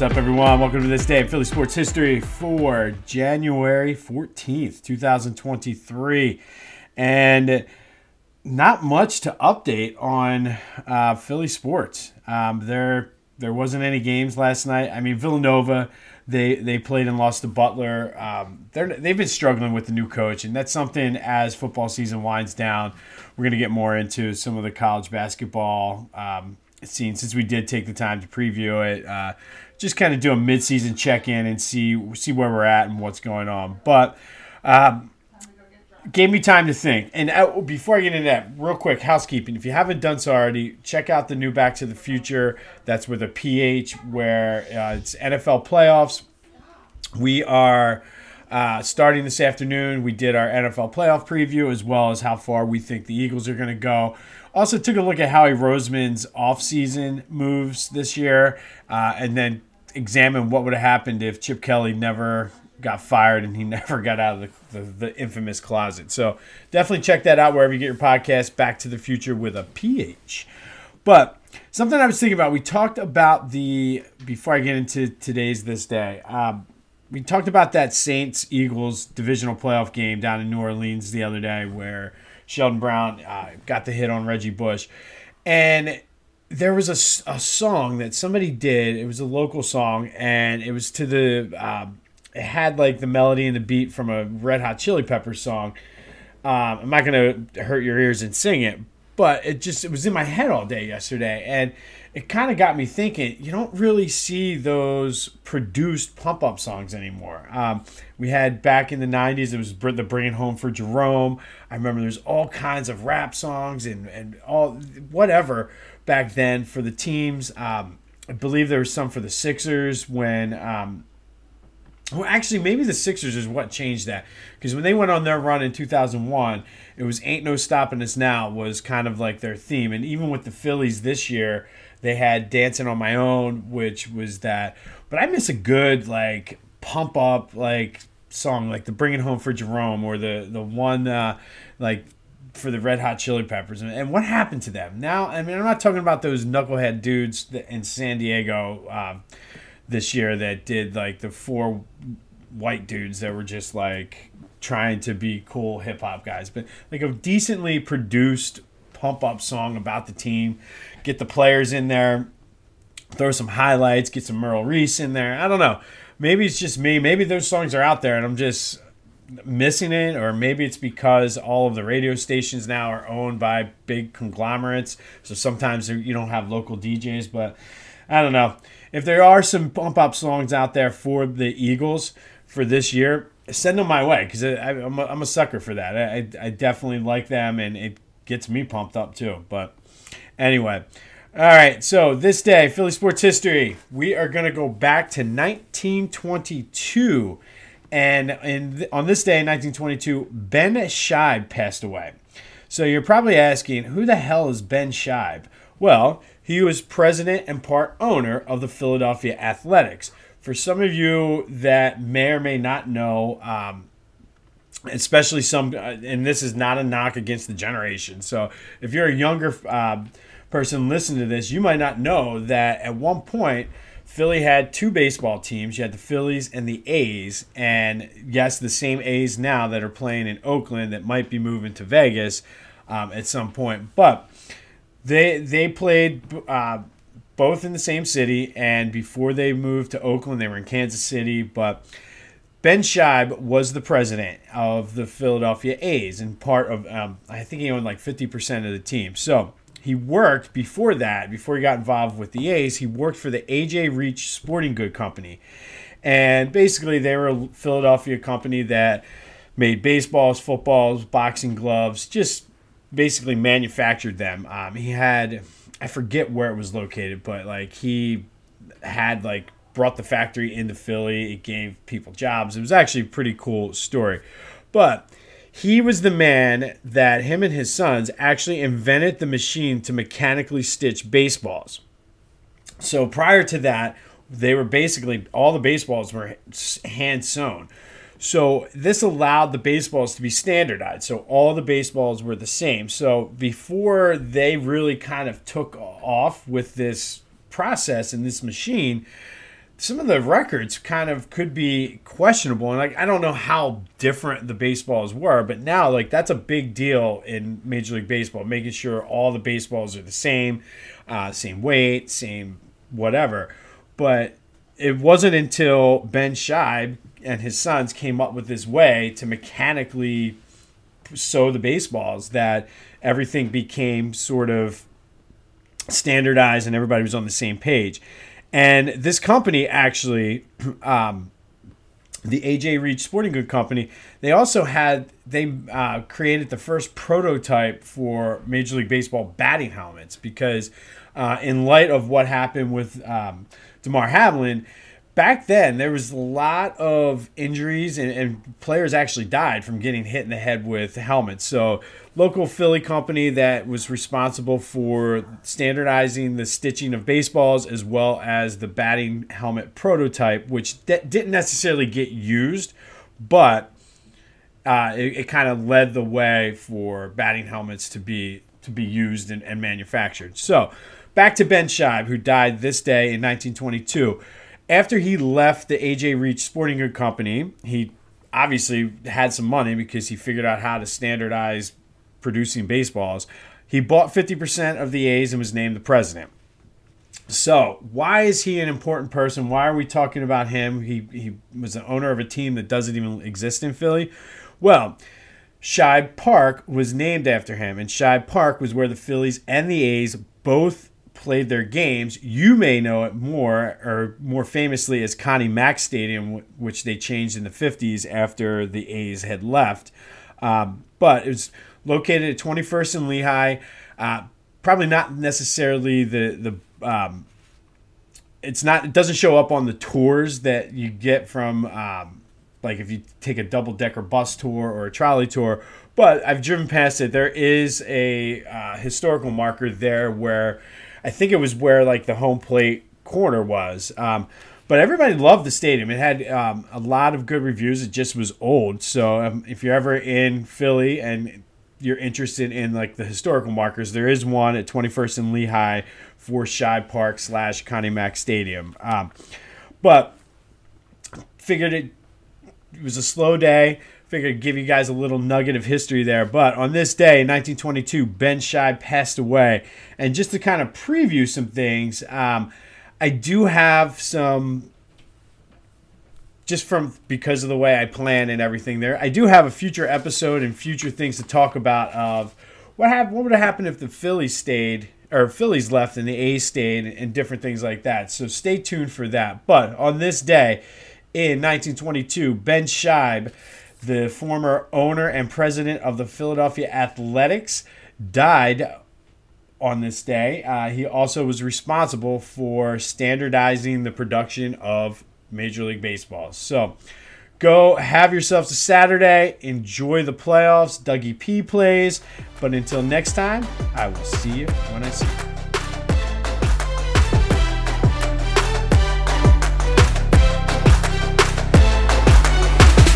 What's up, everyone? Welcome to this day of Philly sports history for January 14th, 2023. And not much to update on uh, Philly sports. Um, there, there wasn't any games last night. I mean, Villanova, they they played and lost to Butler. Um, they're they've been struggling with the new coach, and that's something as football season winds down, we're going to get more into some of the college basketball um, scene since we did take the time to preview it. Uh, just kind of do a midseason check in and see see where we're at and what's going on. But um, gave me time to think. And uh, before I get into that, real quick housekeeping. If you haven't done so already, check out the new Back to the Future. That's with a PH, where uh, it's NFL playoffs. We are. Uh, starting this afternoon, we did our NFL playoff preview as well as how far we think the Eagles are going to go. Also, took a look at Howie Roseman's offseason moves this year, uh, and then examine what would have happened if Chip Kelly never got fired and he never got out of the, the, the, infamous closet. So definitely check that out wherever you get your podcast, Back to the Future with a PH. But something I was thinking about, we talked about the, before I get into today's this day, um, we talked about that Saints Eagles divisional playoff game down in New Orleans the other day where Sheldon Brown uh, got the hit on Reggie Bush. And there was a, a song that somebody did. It was a local song, and it was to the. Uh, it had like the melody and the beat from a Red Hot Chili Peppers song. Um, I'm not gonna hurt your ears and sing it, but it just it was in my head all day yesterday, and it kind of got me thinking. You don't really see those produced pump up songs anymore. Um, we had back in the '90s, it was the Bringing Home for Jerome. I remember there's all kinds of rap songs and and all whatever back then for the teams. Um, I believe there was some for the Sixers when. Um, well, actually, maybe the Sixers is what changed that because when they went on their run in 2001, it was "Ain't No Stopping Us Now" was kind of like their theme, and even with the Phillies this year, they had "Dancing on My Own," which was that. But I miss a good like pump up like song, like the "Bringing Home for Jerome" or the the one uh, like for the Red Hot Chili Peppers. And, what happened to them? Now, I mean, I'm not talking about those knucklehead dudes in San Diego uh, this year that did like the four white dudes that were just like trying to be cool hip hop guys, but like a decently produced pump up song about the team. Get the players in there, throw some highlights, get some Merrill Reese in there. I don't know. Maybe it's just me. Maybe those songs are out there and I'm just missing it, or maybe it's because all of the radio stations now are owned by big conglomerates. So sometimes you don't have local DJs, but I don't know. If there are some pump up songs out there for the Eagles for this year, send them my way because I'm, I'm a sucker for that. I, I definitely like them and it gets me pumped up too. But anyway. All right, so this day, Philly sports history, we are going to go back to 1922 and in, on this day in 1922, Ben Shibe passed away. So you're probably asking, who the hell is Ben Shibe? Well, he was president and part owner of the Philadelphia Athletics. For some of you that may or may not know, um, especially some, uh, and this is not a knock against the generation. So if you're a younger uh, person listening to this, you might not know that at one point, Philly had two baseball teams. You had the Phillies and the A's. And yes, the same A's now that are playing in Oakland that might be moving to Vegas um, at some point. But they they played uh, both in the same city. And before they moved to Oakland, they were in Kansas City. But Ben Shibe was the president of the Philadelphia A's and part of, um, I think he owned like 50% of the team. So he worked before that, before he got involved with the A's, he worked for the AJ Reach Sporting Good Company. And basically, they were a Philadelphia company that made baseballs, footballs, boxing gloves, just basically manufactured them. Um, he had, I forget where it was located, but like he had like brought the factory into Philly. It gave people jobs. It was actually a pretty cool story. But he was the man that him and his sons actually invented the machine to mechanically stitch baseballs. So prior to that, they were basically all the baseballs were hand sewn. So this allowed the baseballs to be standardized. So all the baseballs were the same. So before they really kind of took off with this process and this machine, some of the records kind of could be questionable and like i don't know how different the baseballs were but now like that's a big deal in major league baseball making sure all the baseballs are the same uh, same weight same whatever. But it wasn't until ben shibe and his sons came up with this way to mechanically sew the baseballs that everything became sort of standardized and everybody was on the same page and this company actually, um, the AJ Reach Sporting Good Company, they also had they uh, created the first prototype for Major League Baseball batting helmets because, uh, in light of what happened with um, Damar Hamlin, back then there was a lot of injuries and, and, players actually died from getting hit in the head with helmets. So local Philly company that was responsible for standardizing the stitching of baseballs as well as the batting helmet prototype, which didn't necessarily get used, but uh, it, it kind of led the way for batting helmets to be to be used and, and manufactured. So back to Ben Shibe, who died this day in 1922 after he left the AJ Reach Sporting Good Company, he obviously had some money because he figured out how to standardize producing baseballs. He bought 50% of the A's and was named the president. So, why is he an important person? Why are we talking about him? He, he was the owner of a team that doesn't even exist in Philly. Well, Shibe Park was named after him, and Shibe Park was where the Phillies and the A's both played their games. You may know it more, or more famously, as Connie Mack Stadium, which they changed in the 50s after the A's had left. Um, but it was located at 21st and Lehigh. Uh, probably not necessarily the the um, it's not it doesn't show up on the tours that you get from um, like if you take a double decker bus tour or a trolley tour but i've driven past it there is a uh, historical marker there where I think it was where like the home plate corner was. Um, but everybody loved the stadium. It had um, a lot of good reviews. It just was old. So um, if you're ever in Philly and you're interested in like the historical markers, there is one at 21st and Lehigh for Shibe Park slash Connie Mack Stadium. Um, but figured it, it was a slow day figured I'd give you guys a little nugget of history there. But on this day in 1922, Ben Shibe passed away. And just to kind of preview some things, um, I do have some, just from because of the way I plan and everything there, I do have a future episode and future things to talk about of what happened, what would have happened if the Phillies stayed or Phillies left and the A's stayed and different things like that. So stay tuned for that. But on this day in 1922, Ben Shibe the former owner and president of the Philadelphia Athletics, died on this day. Uh, he also was responsible for standardizing the production of Major League Baseball. So go have yourselves a Saturday. Enjoy the playoffs. Dougie P plays. But until next time, I will see you when I see you.